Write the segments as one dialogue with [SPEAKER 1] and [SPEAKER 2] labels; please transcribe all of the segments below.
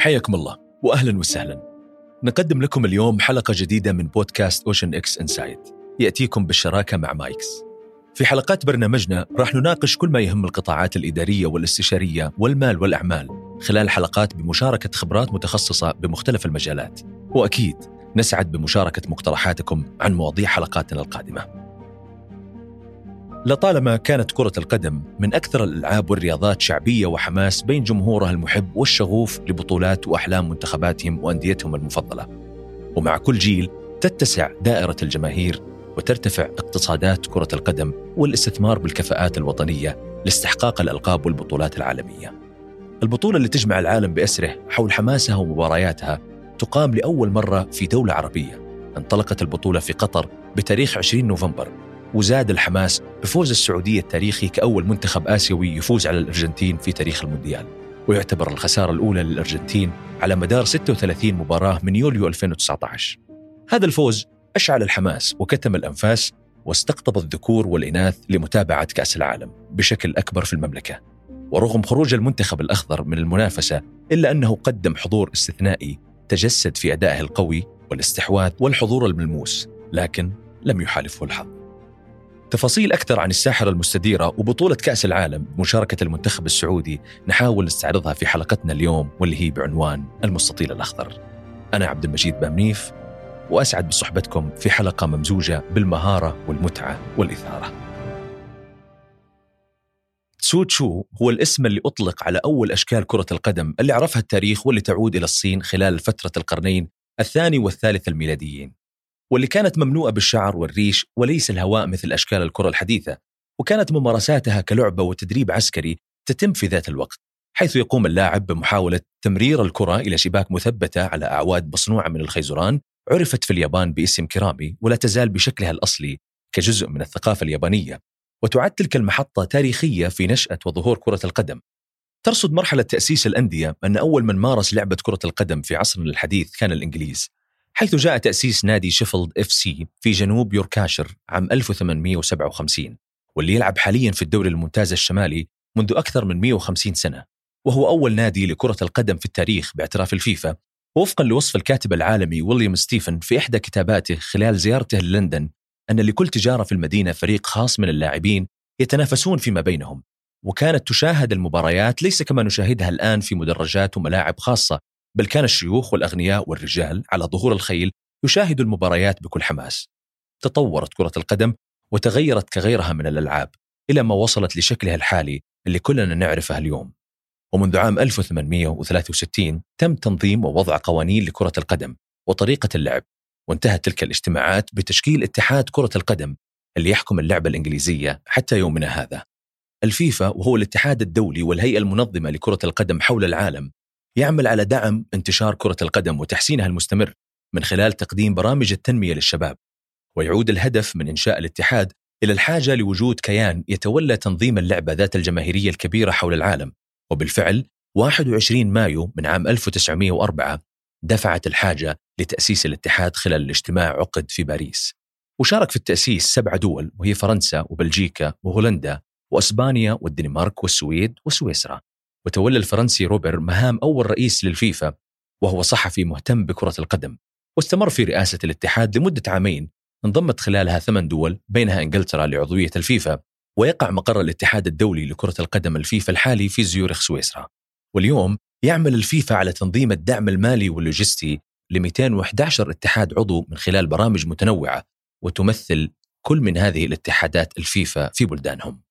[SPEAKER 1] حياكم الله واهلا وسهلا. نقدم لكم اليوم حلقة جديدة من بودكاست أوشن إكس إنسايد يأتيكم بالشراكة مع مايكس. في حلقات برنامجنا راح نناقش كل ما يهم القطاعات الإدارية والاستشارية والمال والأعمال خلال حلقات بمشاركة خبرات متخصصة بمختلف المجالات. وأكيد نسعد بمشاركة مقترحاتكم عن مواضيع حلقاتنا القادمة. لطالما كانت كرة القدم من أكثر الألعاب والرياضات شعبية وحماس بين جمهورها المحب والشغوف لبطولات وأحلام منتخباتهم وأنديتهم المفضلة. ومع كل جيل تتسع دائرة الجماهير وترتفع اقتصادات كرة القدم والاستثمار بالكفاءات الوطنية لاستحقاق الألقاب والبطولات العالمية. البطولة اللي تجمع العالم بأسره حول حماسها ومبارياتها تقام لأول مرة في دولة عربية. انطلقت البطولة في قطر بتاريخ 20 نوفمبر وزاد الحماس بفوز السعودية التاريخي كأول منتخب آسيوي يفوز على الأرجنتين في تاريخ المونديال. ويعتبر الخسارة الأولى للأرجنتين على مدار 36 مباراة من يوليو 2019 هذا الفوز أشعل الحماس وكتم الأنفاس واستقطب الذكور والإناث لمتابعة كأس العالم بشكل أكبر في المملكة. ورغم خروج المنتخب الأخضر من المنافسة إلا أنه قدم حضور استثنائي تجسد في أدائه القوي والاستحواذ والحضور الملموس لكن لم يحالفه الحظ. تفاصيل أكثر عن الساحرة المستديرة وبطولة كأس العالم بمشاركة المنتخب السعودي نحاول نستعرضها في حلقتنا اليوم واللي هي بعنوان المستطيل الأخضر. أنا عبد المجيد بامنيف وأسعد بصحبتكم في حلقة ممزوجة بالمهارة والمتعة والإثارة. تسو تشو هو الاسم اللي أطلق على أول أشكال كرة القدم اللي عرفها التاريخ واللي تعود إلى الصين خلال فترة القرنين الثاني والثالث الميلاديين. واللي كانت مملوءة بالشعر والريش وليس الهواء مثل أشكال الكرة الحديثة وكانت ممارساتها كلعبة وتدريب عسكري تتم في ذات الوقت حيث يقوم اللاعب بمحاولة تمرير الكرة إلى شباك مثبتة على أعواد مصنوعة من الخيزران عرفت في اليابان باسم كيرامي ولا تزال بشكلها الأصلي كجزء من الثقافة اليابانية وتعد تلك المحطة تاريخية في نشأة وظهور كرة القدم. ترصد مرحلة تأسيس الأندية أن أول من مارس لعبة كرة القدم في عصرنا الحديث كان الإنجليز. حيث جاء تأسيس نادي شيفيلد إف سي في جنوب يوركشاير عام 1857 واللي يلعب حاليا في الدوري الممتاز الشمالي منذ أكثر من 150 سنة. وهو أول نادي لكرة القدم في التاريخ باعتراف الفيفا وفقا لوصف الكاتب العالمي ويليام ستيفن في إحدى كتاباته خلال زيارته للندن أن لكل تجارة في المدينة فريق خاص من اللاعبين يتنافسون فيما بينهم. وكانت تشاهد المباريات ليس كما نشاهدها الآن في مدرجات وملاعب خاصة بل كان الشيوخ والأغنياء والرجال على ظهور الخيل يشاهدوا المباريات بكل حماس. تطورت كرة القدم وتغيرت كغيرها من الألعاب إلى ما وصلت لشكلها الحالي اللي كلنا نعرفه اليوم. ومنذ عام 1863 تم تنظيم ووضع قوانين لكرة القدم وطريقة اللعب وانتهت تلك الاجتماعات بتشكيل اتحاد كرة القدم اللي يحكم اللعبة الإنجليزية حتى يومنا هذا. الفيفا وهو الاتحاد الدولي والهيئة المنظمة لكرة القدم حول العالم يعمل على دعم انتشار كرة القدم وتحسينها المستمر من خلال تقديم برامج التنمية للشباب ويعود الهدف من إنشاء الاتحاد إلى الحاجة لوجود كيان يتولى تنظيم اللعبة ذات الجماهيرية الكبيرة حول العالم. وبالفعل 21 مايو من عام 1904 دفعت الحاجة لتأسيس الاتحاد خلال الاجتماع عقد في باريس. وشارك في التأسيس سبع دول وهي فرنسا وبلجيكا وهولندا وأسبانيا والدنمارك والسويد وسويسرا. وتولى الفرنسي روبر مهام أول رئيس للفيفا وهو صحفي مهتم بكرة القدم واستمر في رئاسة الاتحاد لمدة عامين انضمت خلالها ثمان دول بينها إنجلترا لعضوية الفيفا ويقع مقر الاتحاد الدولي لكرة القدم الفيفا الحالي في زيورخ سويسرا. واليوم يعمل الفيفا على تنظيم الدعم المالي واللوجستي ل 211 اتحاد عضو من خلال برامج متنوعة وتمثل كل من هذه الاتحادات الفيفا في بلدانهم.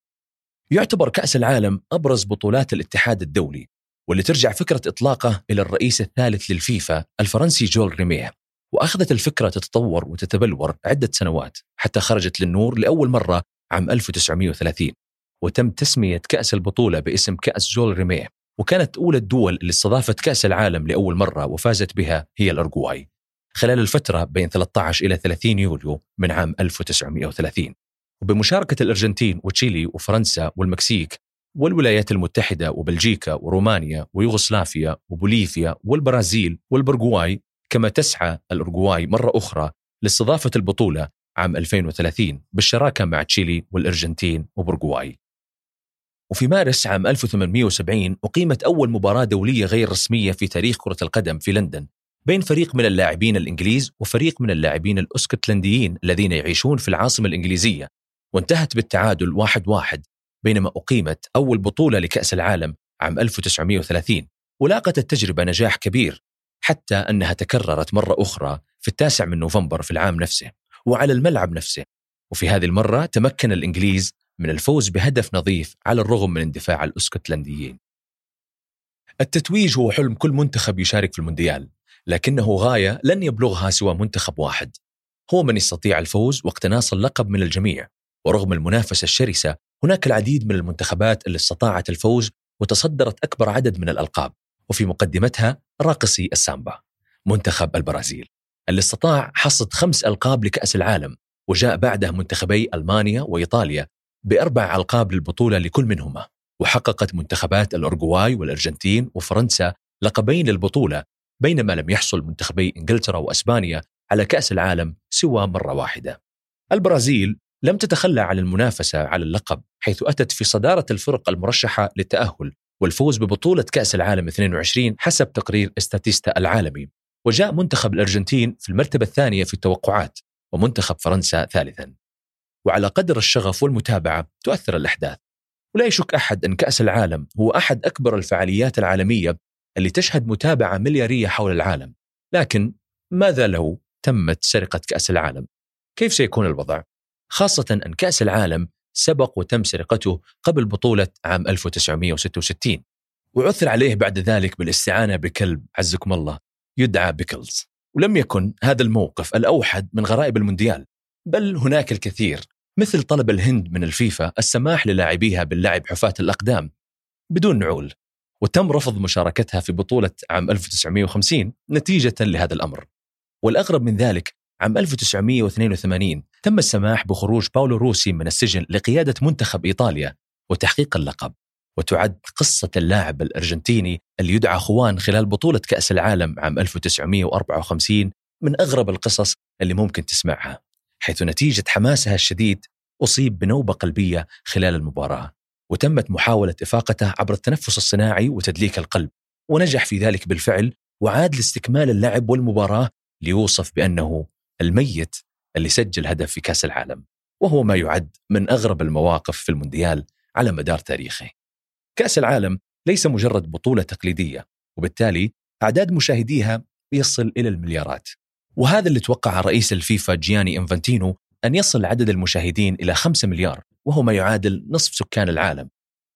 [SPEAKER 1] يعتبر كأس العالم أبرز بطولات الاتحاد الدولي واللي ترجع فكرة إطلاقه إلى الرئيس الثالث للفيفا الفرنسي جول ريميه وأخذت الفكرة تتطور وتتبلور عدة سنوات حتى خرجت للنور لأول مرة عام 1930 وتم تسمية كأس البطولة باسم كأس جول ريميه وكانت أولى الدول اللي استضافت كأس العالم لأول مرة وفازت بها هي الأرجواي خلال الفترة بين 13 إلى 30 يوليو من عام 1930 وبمشاركة الأرجنتين وتشيلي وفرنسا والمكسيك والولايات المتحدة وبلجيكا ورومانيا ويوغوسلافيا وبوليفيا والبرازيل والبرغواي كما تسعى الأرجواي مرة أخرى لاستضافة البطولة عام 2030 بالشراكة مع تشيلي والأرجنتين وبرغواي. وفي مارس عام 1870 أقيمت أول مباراة دولية غير رسمية في تاريخ كرة القدم في لندن بين فريق من اللاعبين الإنجليز وفريق من اللاعبين الأسكتلنديين الذين يعيشون في العاصمة الإنجليزية. وانتهت بالتعادل واحد واحد بينما أقيمت أول بطولة لكأس العالم عام 1930 ولاقت التجربة نجاح كبير حتى أنها تكررت مرة أخرى في التاسع من نوفمبر في العام نفسه وعلى الملعب نفسه. وفي هذه المرة تمكن الإنجليز من الفوز بهدف نظيف على الرغم من اندفاع الأسكتلنديين. التتويج هو حلم كل منتخب يشارك في المونديال لكنه غاية لن يبلغها سوى منتخب واحد. هو من يستطيع الفوز واقتناص اللقب من الجميع. ورغم المنافسة الشرسة هناك العديد من المنتخبات اللي استطاعت الفوز وتصدرت أكبر عدد من الألقاب وفي مقدمتها راقصي السامبا منتخب البرازيل اللي استطاع حصد خمس ألقاب لكأس العالم وجاء بعده منتخبي ألمانيا وإيطاليا بأربع ألقاب للبطولة لكل منهما وحققت منتخبات الأورجواي والأرجنتين وفرنسا لقبين للبطولة بينما لم يحصل منتخبي إنجلترا وأسبانيا على كأس العالم سوى مرة واحدة. البرازيل لم تتخلى عن المنافسة على اللقب حيث أتت في صدارة الفرق المرشحة للتأهل والفوز ببطولة كأس العالم 22 حسب تقرير استاتيستا العالمي وجاء منتخب الأرجنتين في المرتبة الثانية في التوقعات ومنتخب فرنسا ثالثا وعلى قدر الشغف والمتابعة تؤثر الأحداث ولا يشك أحد أن كأس العالم هو أحد أكبر الفعاليات العالمية اللي تشهد متابعة مليارية حول العالم لكن ماذا لو تمت سرقة كأس العالم؟ كيف سيكون الوضع؟ خاصة أن كأس العالم سبق وتم سرقته قبل بطولة عام 1966 وعثر عليه بعد ذلك بالاستعانة بكلب عزكم الله يدعى بيكلز ولم يكن هذا الموقف الأوحد من غرائب المونديال بل هناك الكثير مثل طلب الهند من الفيفا السماح للاعبيها باللعب حفاة الأقدام بدون نعول وتم رفض مشاركتها في بطولة عام 1950 نتيجة لهذا الأمر. والأغرب من ذلك عام 1982 تم السماح بخروج باولو روسي من السجن لقيادة منتخب إيطاليا وتحقيق اللقب. وتعد قصة اللاعب الأرجنتيني اللي يدعى خوان خلال بطولة كأس العالم عام 1954 من أغرب القصص اللي ممكن تسمعها حيث نتيجة حماسها الشديد أصيب بنوبة قلبية خلال المباراة. وتمت محاولة إفاقته عبر التنفس الصناعي وتدليك القلب ونجح في ذلك بالفعل وعاد لاستكمال اللعب والمباراة ليوصف بأنه الميت اللي سجل هدف في كأس العالم وهو ما يعد من أغرب المواقف في المونديال على مدار تاريخه. كأس العالم ليس مجرد بطولة تقليدية وبالتالي أعداد مشاهديها يصل إلى المليارات. وهذا اللي توقع رئيس الفيفا جياني إنفانتينو أن يصل عدد المشاهدين إلى 5 مليار وهو ما يعادل نصف سكان العالم.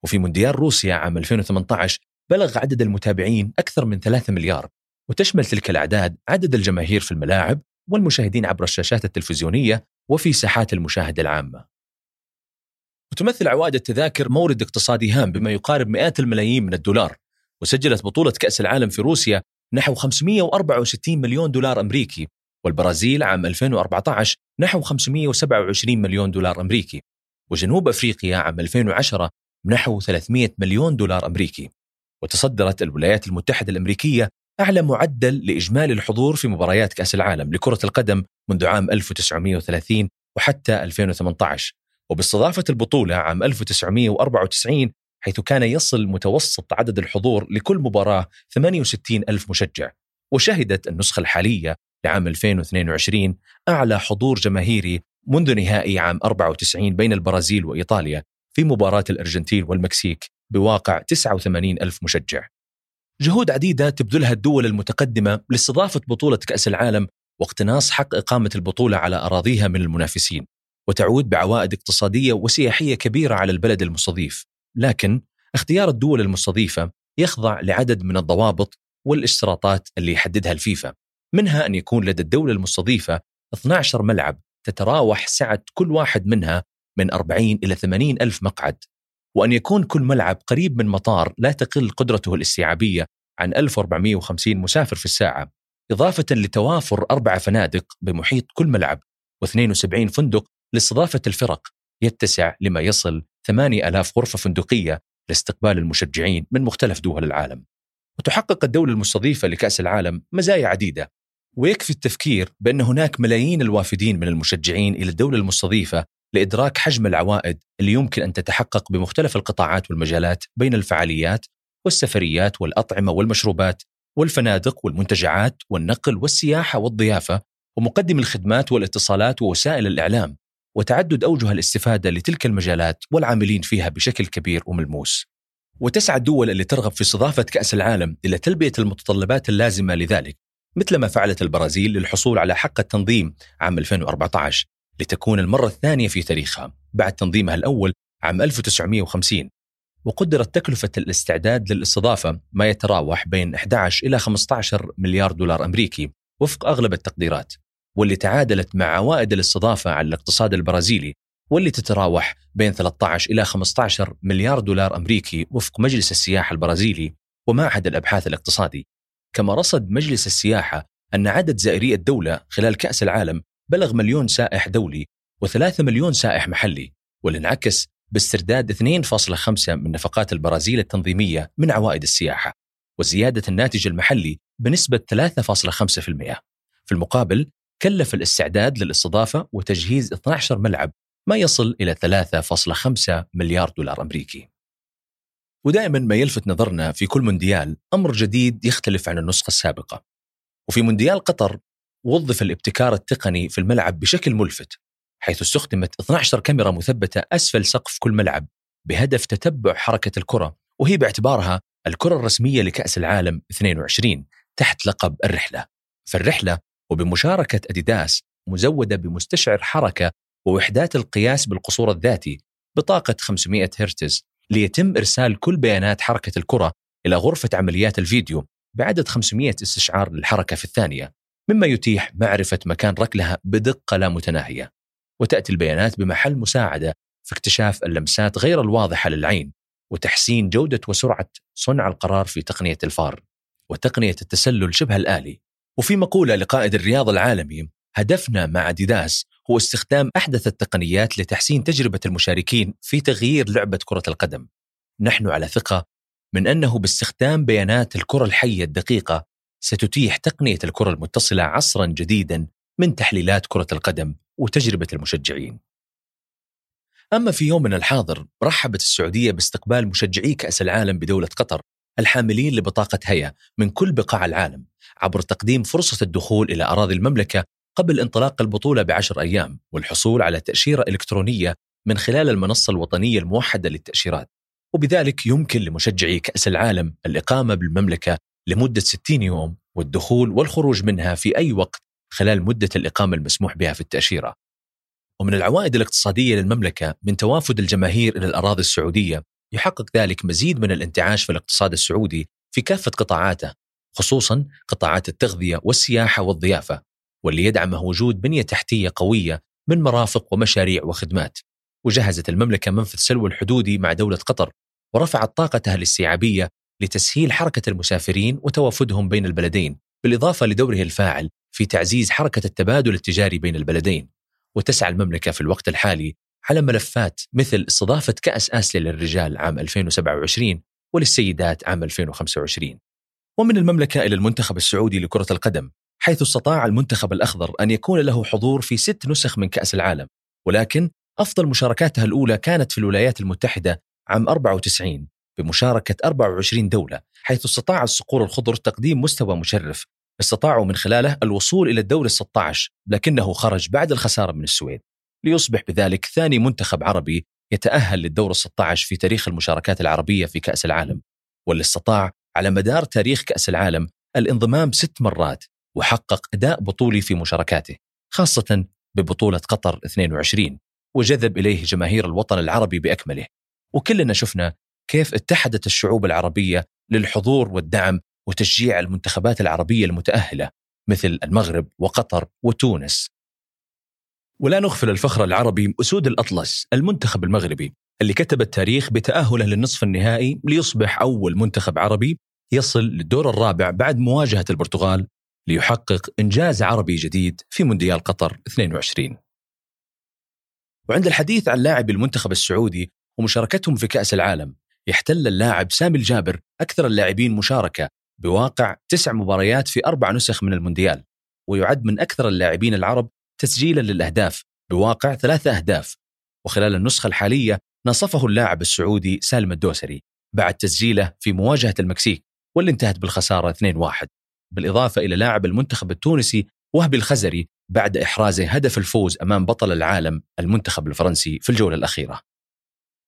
[SPEAKER 1] وفي مونديال روسيا عام 2018 بلغ عدد المتابعين أكثر من 3 مليار وتشمل تلك الأعداد عدد الجماهير في الملاعب والمشاهدين عبر الشاشات التلفزيونية وفي ساحات المشاهدة العامة. وتمثل عوائد التذاكر مورد اقتصادي هام بما يقارب مئات الملايين من الدولار وسجلت بطولة كأس العالم في روسيا نحو 564 مليون دولار أمريكي والبرازيل عام 2014 نحو 527 مليون دولار أمريكي وجنوب أفريقيا عام 2010 نحو 300 مليون دولار أمريكي. وتصدرت الولايات المتحدة الأمريكية أعلى معدل لإجمالي الحضور في مباريات كأس العالم لكرة القدم منذ عام 1930 وحتى 2018 وباستضافة البطولة عام 1994 حيث كان يصل متوسط عدد الحضور لكل مباراة 68 ألف مشجع. وشهدت النسخة الحالية لعام 2022 أعلى حضور جماهيري منذ نهائي عام 94 بين البرازيل وإيطاليا في مباراة الأرجنتين والمكسيك بواقع 89 ألف مشجع. جهود عديدة تبذلها الدول المتقدمة لاستضافة بطولة كأس العالم واقتناص حق إقامة البطولة على أراضيها من المنافسين وتعود بعوائد اقتصادية وسياحية كبيرة على البلد المستضيف. لكن اختيار الدول المستضيفة يخضع لعدد من الضوابط والاشتراطات اللي يحددها الفيفا منها أن يكون لدى الدولة المستضيفة 12 ملعب تتراوح سعة كل واحد منها من 40 إلى 80 ألف مقعد. وأن يكون كل ملعب قريب من مطار لا تقل قدرته الاستيعابية عن 1450 مسافر في الساعة إضافة لتوافر أربع فنادق بمحيط كل ملعب و72 فندق لاستضافة الفرق يتسع لما يصل 8000 غرفة فندقية لاستقبال المشجعين من مختلف دول العالم. وتحقق الدولة المستضيفة لكأس العالم مزايا عديدة ويكفي التفكير بأن هناك ملايين الوافدين من المشجعين إلى الدولة المستضيفة لإدراك حجم العوائد اللي يمكن أن تتحقق بمختلف القطاعات والمجالات بين الفعاليات والسفريات والأطعمة والمشروبات والفنادق والمنتجعات والنقل والسياحة والضيافة ومقدم الخدمات والاتصالات ووسائل الإعلام وتعدد أوجه الاستفادة لتلك المجالات والعاملين فيها بشكل كبير وملموس. وتسعى الدول اللي ترغب في استضافة كأس العالم إلى تلبية المتطلبات اللازمة لذلك مثل ما فعلت البرازيل للحصول على حق التنظيم عام 2014 لتكون المرة الثانية في تاريخها بعد تنظيمها الأول عام 1950 وقدرت تكلفة الاستعداد للاستضافة ما يتراوح بين 11 إلى 15 مليار دولار أمريكي وفق أغلب التقديرات واللي تعادلت مع عوائد الاستضافة على الاقتصاد البرازيلي واللي تتراوح بين 13 إلى 15 مليار دولار أمريكي وفق مجلس السياحة البرازيلي ومعهد الأبحاث الاقتصادي. كما رصد مجلس السياحة أن عدد زائري الدولة خلال كأس العالم بلغ مليون سائح دولي وثلاثة مليون سائح محلي واللي انعكس باسترداد 2.5 من نفقات البرازيل التنظيمية من عوائد السياحة وزيادة الناتج المحلي بنسبة 3.5% في المقابل كلف الاستعداد للاستضافة وتجهيز 12 ملعب ما يصل إلى 3.5 مليار دولار أمريكي. ودائما ما يلفت نظرنا في كل مونديال أمر جديد يختلف عن النسخة السابقة. وفي مونديال قطر وظف الابتكار التقني في الملعب بشكل ملفت حيث استخدمت 12 كاميرا مثبتة أسفل سقف كل ملعب بهدف تتبع حركة الكرة وهي باعتبارها الكرة الرسمية لكأس العالم 22 تحت لقب الرحلة. فالرحلة وبمشاركة أديداس مزودة بمستشعر حركة ووحدات القياس بالقصور الذاتي بطاقة 500 هرتز ليتم إرسال كل بيانات حركة الكرة إلى غرفة عمليات الفيديو بعدد 500 استشعار للحركة في الثانية. مما يتيح معرفة مكان ركلها بدقة لا متناهية وتأتي البيانات بمحل مساعدة في اكتشاف اللمسات غير الواضحة للعين وتحسين جودة وسرعة صنع القرار في تقنية الفار وتقنية التسلل شبه الآلي. وفي مقولة لقائد الرياض العالمي هدفنا مع ديداس هو استخدام أحدث التقنيات لتحسين تجربة المشاركين في تغيير لعبة كرة القدم. نحن على ثقة من أنه باستخدام بيانات الكرة الحية الدقيقة ستتيح تقنية الكرة المتصلة عصرا جديدا من تحليلات كرة القدم وتجربة المشجعين. أما في يومنا الحاضر رحبت السعودية باستقبال مشجعي كأس العالم بدولة قطر الحاملين لبطاقة هيا من كل بقاع العالم عبر تقديم فرصة الدخول إلى أراضي المملكة قبل انطلاق البطولة بعشر أيام والحصول على تأشيرة إلكترونية من خلال المنصة الوطنية الموحدة للتأشيرات. وبذلك يمكن لمشجعي كأس العالم الإقامة بالمملكة لمدة 60 يوم والدخول والخروج منها في أي وقت خلال مدة الإقامة المسموح بها في التأشيرة. ومن العوائد الاقتصادية للمملكة من توافد الجماهير إلى الأراضي السعودية يحقق ذلك مزيد من الانتعاش في الاقتصاد السعودي في كافة قطاعاته خصوصا قطاعات التغذية والسياحة والضيافة واللي يدعمه وجود بنية تحتية قوية من مرافق ومشاريع وخدمات. وجهزت المملكة منفذ سلوى الحدودي مع دولة قطر ورفعت طاقتها الاستيعابية لتسهيل حركة المسافرين وتوافدهم بين البلدين بالإضافة لدوره الفاعل في تعزيز حركة التبادل التجاري بين البلدين. وتسعى المملكة في الوقت الحالي على ملفات مثل استضافة كأس آسيا للرجال عام 2027 وللسيدات عام 2025 ومن المملكة إلى المنتخب السعودي لكرة القدم حيث استطاع المنتخب الأخضر أن يكون له حضور في ست نسخ من كأس العالم. ولكن أفضل مشاركاتها الأولى كانت في الولايات المتحدة عام 94 بمشاركة 24 دولة حيث استطاع الصقور الخضر تقديم مستوى مشرف استطاعوا من خلاله الوصول إلى الدور 16 لكنه خرج بعد الخسارة من السويد. ليصبح بذلك ثاني منتخب عربي يتأهل للدور 16 في تاريخ المشاركات العربية في كأس العالم واللي استطاع على مدار تاريخ كأس العالم الانضمام ست مرات وحقق أداء بطولي في مشاركاته خاصة ببطولة قطر 22 وجذب إليه جماهير الوطن العربي بأكمله. وكلنا شفنا كيف اتحدت الشعوب العربية للحضور والدعم وتشجيع المنتخبات العربية المتأهلة مثل المغرب وقطر وتونس؟ ولا نغفل الفخر العربي أسود الأطلس المنتخب المغربي اللي كتب التاريخ بتأهله للنصف النهائي ليصبح أول منتخب عربي يصل للدور الرابع بعد مواجهة البرتغال ليحقق إنجاز عربي جديد في مونديال قطر 22 وعند الحديث عن لاعبي المنتخب السعودي ومشاركتهم في كأس العالم يحتل اللاعب سامي الجابر أكثر اللاعبين مشاركة بواقع تسع مباريات في أربع نسخ من المونديال ويعد من أكثر اللاعبين العرب تسجيلا للأهداف بواقع ثلاثة أهداف. وخلال النسخة الحالية نصفه اللاعب السعودي سالم الدوسري بعد تسجيله في مواجهة المكسيك واللي انتهت بالخسارة 2-1 بالإضافة إلى لاعب المنتخب التونسي وهبي الخزري بعد إحرازه هدف الفوز أمام بطل العالم المنتخب الفرنسي في الجولة الأخيرة.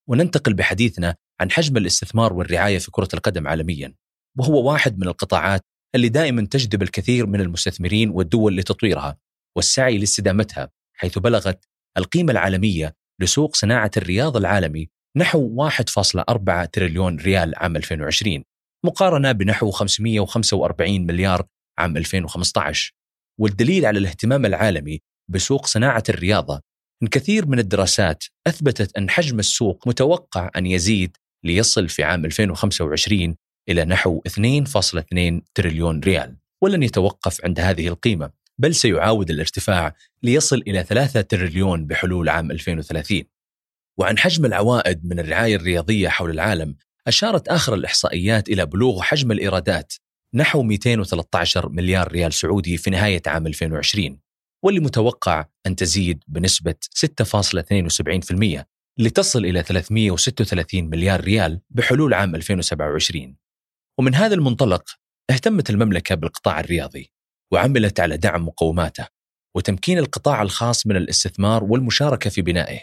[SPEAKER 1] وننتقل بحديثنا عن حجم الاستثمار والرعاية في كرة القدم عالميا. وهو واحد من القطاعات اللي دائما تجذب الكثير من المستثمرين والدول لتطويرها والسعي لاستدامتها حيث بلغت القيمة العالمية لسوق صناعة الرياض العالمي نحو 1.4 تريليون ريال عام 2020 مقارنة بنحو 545 مليار عام 2015 والدليل على الاهتمام العالمي بسوق صناعة الرياضة إن كثير من الدراسات أثبتت أن حجم السوق متوقع أن يزيد ليصل في عام 2025 إلى نحو 2.2 تريليون ريال ولن يتوقف عند هذه القيمة بل سيعاود الارتفاع ليصل إلى 3 تريليون بحلول عام 2030 وعن حجم العوائد من الرعاية الرياضية حول العالم أشارت آخر الإحصائيات إلى بلوغ حجم الإيرادات نحو 213 مليار ريال سعودي في نهاية عام 2020 واللي متوقع أن تزيد بنسبة 6.72% لتصل إلى 336 مليار ريال بحلول عام 2027 ومن هذا المنطلق اهتمت المملكة بالقطاع الرياضي وعملت على دعم مقوماته وتمكين القطاع الخاص من الاستثمار والمشاركة في بنائه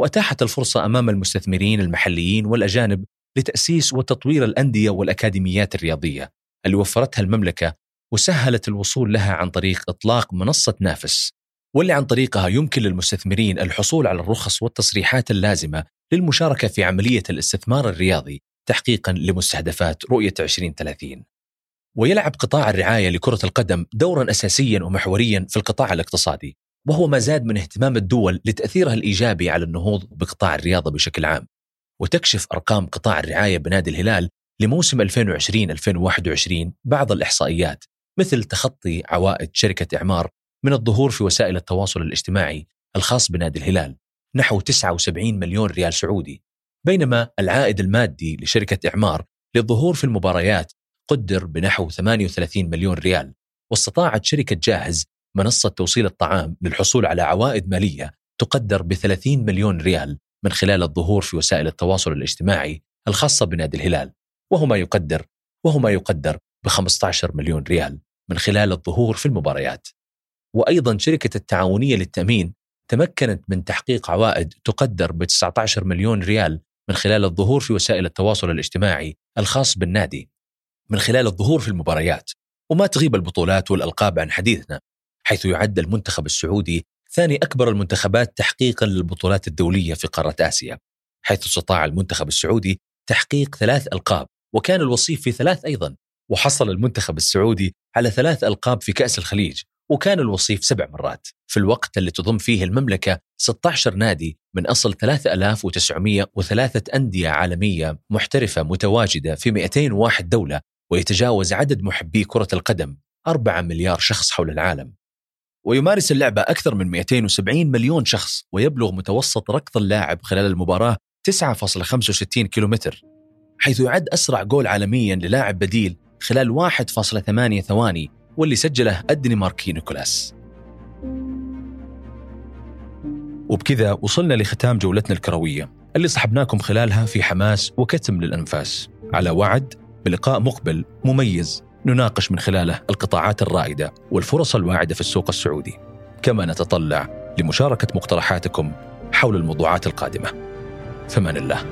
[SPEAKER 1] وأتاحت الفرصة أمام المستثمرين المحليين والأجانب لتأسيس وتطوير الأندية والأكاديميات الرياضية اللي وفرتها المملكة وسهلت الوصول لها عن طريق إطلاق منصة نافس واللي عن طريقها يمكن للمستثمرين الحصول على الرخص والتصريحات اللازمة للمشاركة في عملية الاستثمار الرياضي تحقيقا لمستهدفات رؤية 2030 ويلعب قطاع الرعاية لكرة القدم دورا أساسيا ومحوريا في القطاع الاقتصادي وهو ما زاد من اهتمام الدول لتأثيرها الإيجابي على النهوض بقطاع الرياضة بشكل عام. وتكشف أرقام قطاع الرعاية بنادي الهلال لموسم 2020-2021 بعض الإحصائيات. مثل تخطي عوائد شركة إعمار من الظهور في وسائل التواصل الاجتماعي الخاص بنادي الهلال نحو 79 مليون ريال سعودي. بينما العائد المادي لشركة إعمار للظهور في المباريات قدر بنحو 38 مليون ريال واستطاعت شركة جاهز منصة توصيل الطعام للحصول على عوائد مالية تقدر ب 30 مليون ريال من خلال الظهور في وسائل التواصل الاجتماعي الخاصة بنادي الهلال وهو ما يقدر وهو ما يقدر ب 15 مليون ريال. من خلال الظهور في المباريات. وأيضا شركة التعاونية للتأمين تمكنت من تحقيق عوائد تقدر ب 19 مليون ريال من خلال الظهور في وسائل التواصل الاجتماعي الخاص بالنادي. من خلال الظهور في المباريات وما تغيب البطولات والألقاب عن حديثنا حيث يعد المنتخب السعودي ثاني أكبر المنتخبات تحقيقا للبطولات الدولية في قارة آسيا حيث استطاع المنتخب السعودي تحقيق ثلاث ألقاب وكان الوصيف في ثلاث أيضا. وحصل المنتخب السعودي على ثلاث ألقاب في كأس الخليج وكان الوصيف سبع مرات. في الوقت اللي تضم فيه المملكة 16 نادي من أصل 3903 أندية عالمية محترفة متواجدة في 201 دولة ويتجاوز عدد محبي كرة القدم 4 مليار شخص حول العالم. ويمارس اللعبة أكثر من 270 مليون شخص ويبلغ متوسط ركض اللاعب خلال المباراة 9.65 كيلومتر حيث يعد أسرع جول عالميا للاعب بديل خلال 1.8 ثواني واللي سجله الدنماركي نيكولاس. وبكذا وصلنا لختام جولتنا الكروية اللي صحبناكم خلالها في حماس وكتم للأنفاس. على وعد بلقاء مقبل مميز نناقش من خلاله القطاعات الرائدة والفرص الواعدة في السوق السعودي. كما نتطلع لمشاركة مقترحاتكم حول الموضوعات القادمة. فمان الله.